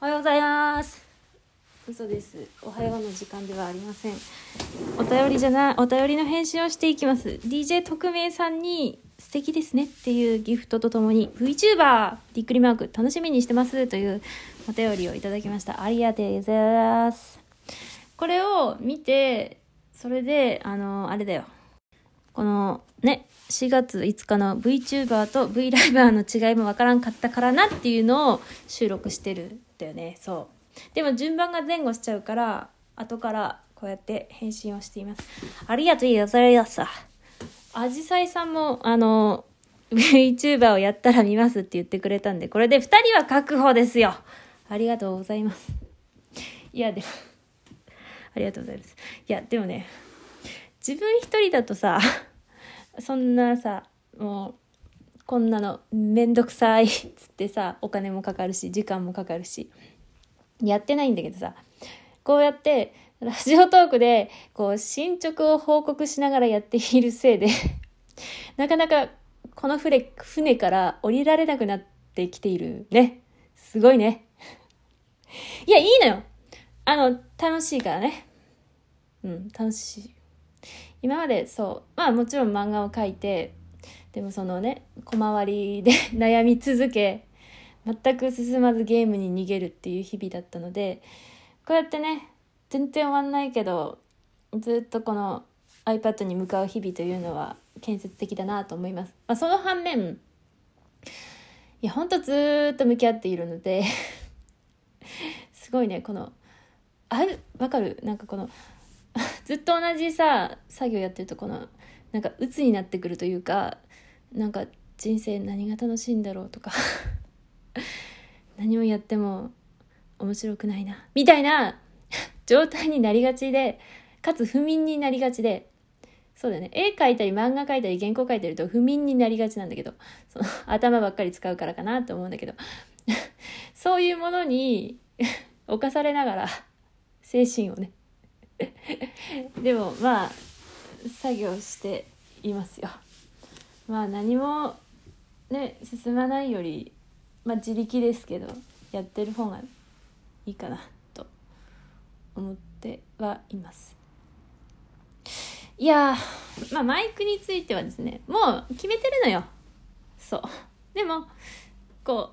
おはようございます。嘘です。おはようの時間ではありません。お便りじゃないお便りの返信をしていきます。DJ 特命さんに素敵ですねっていうギフトとともに VTuber びっくりマーク楽しみにしてますというお便りをいただきました。ありがとうございます。これを見てそれであのあれだよ。このね4月5日の VTuber と V ライバーの違いもわからんかったからなっていうのを収録してるんだよね。そう。でも順番が前後しちゃうから後からこうやって返信をしています。ありがとうございます。あじさいさんもあの VTuber をやったら見ますって言ってくれたんでこれで2人は確保ですよ。ありがとうございます。いやでも ありがとうございます。いやでもね自分一人だとさそんなさもうこんなのめんどくさいっつってさお金もかかるし時間もかかるしやってないんだけどさこうやってラジオトークでこう進捗を報告しながらやっているせいで なかなかこの船船から降りられなくなってきているね。すごいね。いやいいのよ。あの楽しいからね。うん楽しい。今までそうまあもちろん漫画を描いてでもそのね小回りで 悩み続け全く進まずゲームに逃げるっていう日々だったのでこうやってね全然終わんないけどずっとこの iPad に向かう日々というのは建設的だなと思います。まあ、その反面いやほんとずっと向き合っているので すごいねこのあるわかる？なんかこの ずっと同じさ作業やってるとこのなんか鬱になってくるというかなんか人生何が楽しいんだろうとか 何をやっても面白くないなみたいな状態になりがちでかつ不眠になりがちでそうだね。絵描いたり漫画描いたり原稿書いてると不眠になりがちなんだけどその頭ばっかり使うからかなと思うんだけど そういうものに侵されながら精神をね。でもまあ作業していますよ。まあ何もね進まないよりまあ自力ですけどやってる方がいいかなと思ってはいます。いやまあマイクについてはですねもう決めてるのよ。そう。でもこ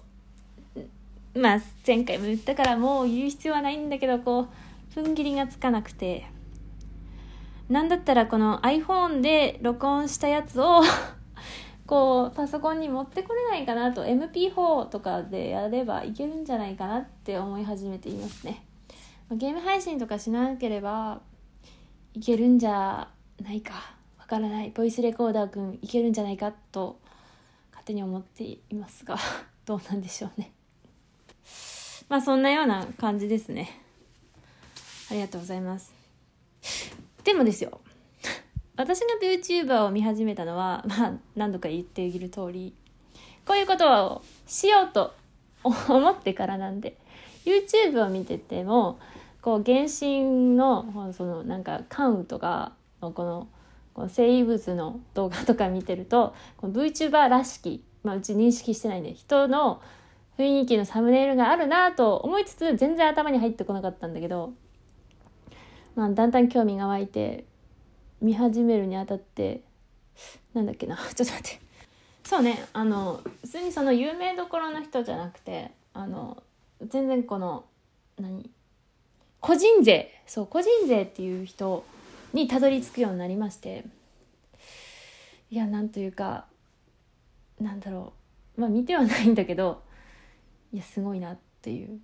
うまあ前回も言ったからもう言う必要はないんだけどこう踏ん切りがつかなくてなんだったらこの iPhone で録音したやつを こうパソコンに持ってこれないかなと MP4 とかでやればいけるんじゃないかなって思い始めていますね。ゲーム配信とかしなければいけるんじゃないか。わからない。ボイスレコーダーくんいけるんじゃないかと勝手に思っていますが どうなんでしょうね。まあそんなような感じですね。ありがとうございます。でもですよ。私が VTuber を見始めたのは、まあ、何度か言っている通りこういうことをしようと思ってからなんで。YouTube を見ててもこう原神のそのなんか関羽とかのこのこの生物の動画とか見てるとこの VTuber らしき、まあ、うち認識してないんで人の雰囲気のサムネイルがあるなと思いつつ全然頭に入ってこなかったんだけど、まあ、だんだん興味が湧いて見始めるにあたってなんだっけな ちょっと待って。そうねあの普通にその有名どころの人じゃなくてあの全然この何？個人税。そう個人税っていう人にたどり着くようになりまして。いやなんというかなんだろう。まあ見てはないんだけどいやすごいなっていう。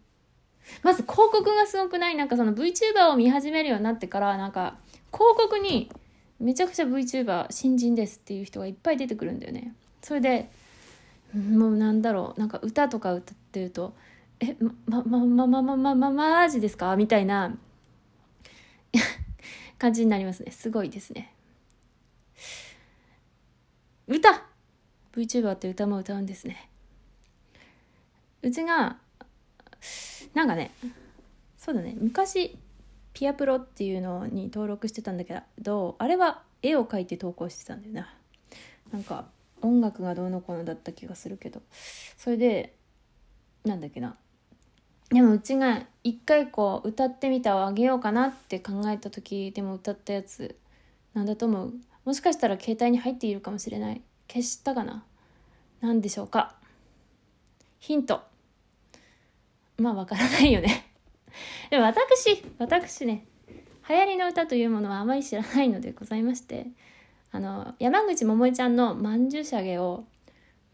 まず広告がすごくない。なんかその VTuber を見始めるようになってからなんか広告にめちゃくちゃ VTuber 新人ですっていう人がいっぱい出てくるんだよね。それでもうなんだろう。なんか歌とか歌ってると「えまままままままマジですか?」みたいな 感じになりますね。すごいですね。歌！VTuber って歌も歌うんですね。うちがなんかねそうだね。昔ピアプロっていうのに登録してたんだけどあれは絵を描いて投稿してたんだよな。なんか音楽がどうのこうのだった気がするけど。それでなんだっけな。でもうちが一回こう歌ってみたをあげようかなって考えた時でも歌ったやつなんだと思う？もしかしたら携帯に入っているかもしれない。消したかな？何でしょうか？ヒント。まあわからないよね。でも私私ね流行りの歌というものはあまり知らないのでございましてあの山口百恵ちゃんの「まんじゅうしゃげ」を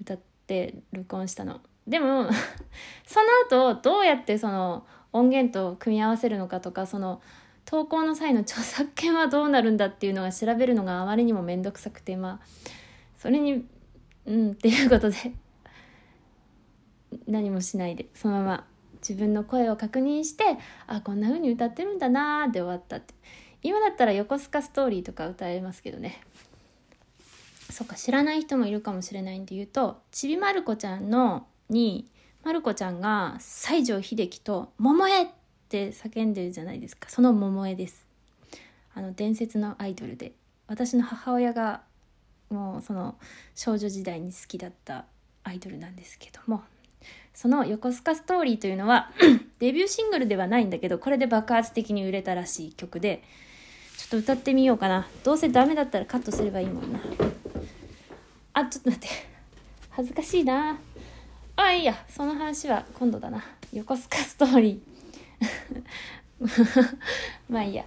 歌って録音したの。でも その後どうやってその音源と組み合わせるのかとかその投稿の際の著作権はどうなるんだっていうのが調べるのがあまりにも面倒くさくてまあそれにうんっていうことで。何もしないでそのまま。自分の声を確認してあこんな風に歌ってるんだなーで終わったって。今だったら横須賀ストーリーとか歌えますけどね。そっか知らない人もいるかもしれないんで言うとちびまる子ちゃんのにまる子ちゃんが西城秀樹と「桃江!」って叫んでるじゃないですか。その桃江です。あの伝説のアイドルで。私の母親がもうその少女時代に好きだったアイドルなんですけども。その横須賀ストーリーというのは デビューシングルではないんだけどこれで爆発的に売れたらしい曲でちょっと歌ってみようかな。どうせダメだったらカットすればいいもんな。あちょっと待って。恥ずかしいな。あいいや。その話は今度だな。横須賀ストーリー。まあいいや。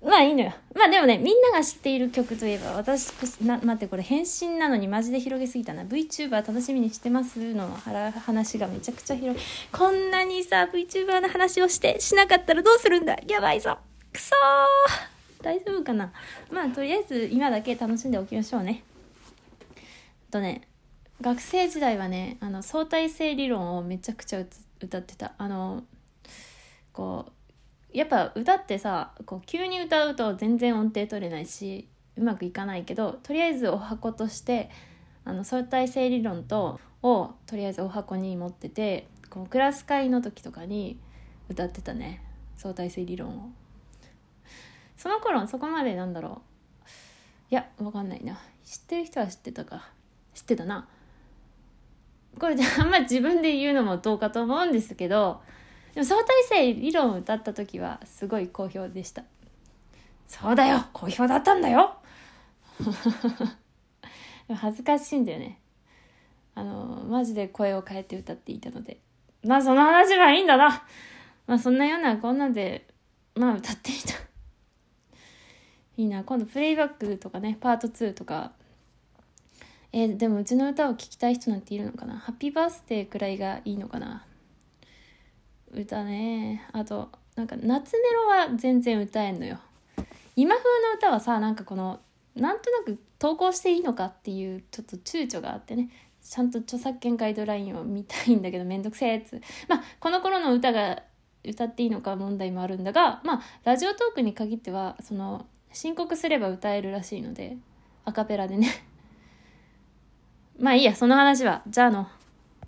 まあいいのよ。まあでもねみんなが知っている曲といえば私な待ってこれ返信なのにマジで広げすぎたな。VTuber 楽しみにしてますの話がめちゃくちゃ広い。こんなにさ VTuber の話をしてしなかったらどうするんだ？やばいぞ。くそ大丈夫かな？まあとりあえず今だけ楽しんでおきましょうね。とね学生時代はねあの相対性理論をめちゃくちゃ歌ってた。あのこうやっぱ歌ってさこう急に歌うと全然音程取れないしうまくいかないけどとりあえずお箱としてあの相対性理論とをとりあえずお箱に持っててこうクラス会の時とかに歌ってたね。相対性理論を。その頃そこまでなんだろう。いやわかんないな。知ってる人は知ってたか。知ってたな。これであんま自分で言うのもどうかと思うんですけどでも相対性理論を歌った時はすごい好評でした。そうだよ好評だったんだよ。恥ずかしいんだよね。あのマジで声を変えて歌っていたので。まあその話はいいんだな。まあそんなようなこんなんでまあ歌ってみた。いいな今度プレイバックとかねパート2とか。えー、でもうちの歌を聴きたい人なんているのかな？ハッピーバースデーくらいがいいのかな？歌ね。あとなんか夏メロは全然歌えんのよ。今風の歌はさなんかこのなんとなく投稿していいのかっていうちょっと躊躇があってね。ちゃんと著作権ガイドラインを見たいんだけどめんどくせえやつ。まあこの頃の歌が歌っていいのか問題もあるんだがまあラジオトークに限ってはその申告すれば歌えるらしいのでアカペラでね。まあいいやその話は。じゃあの。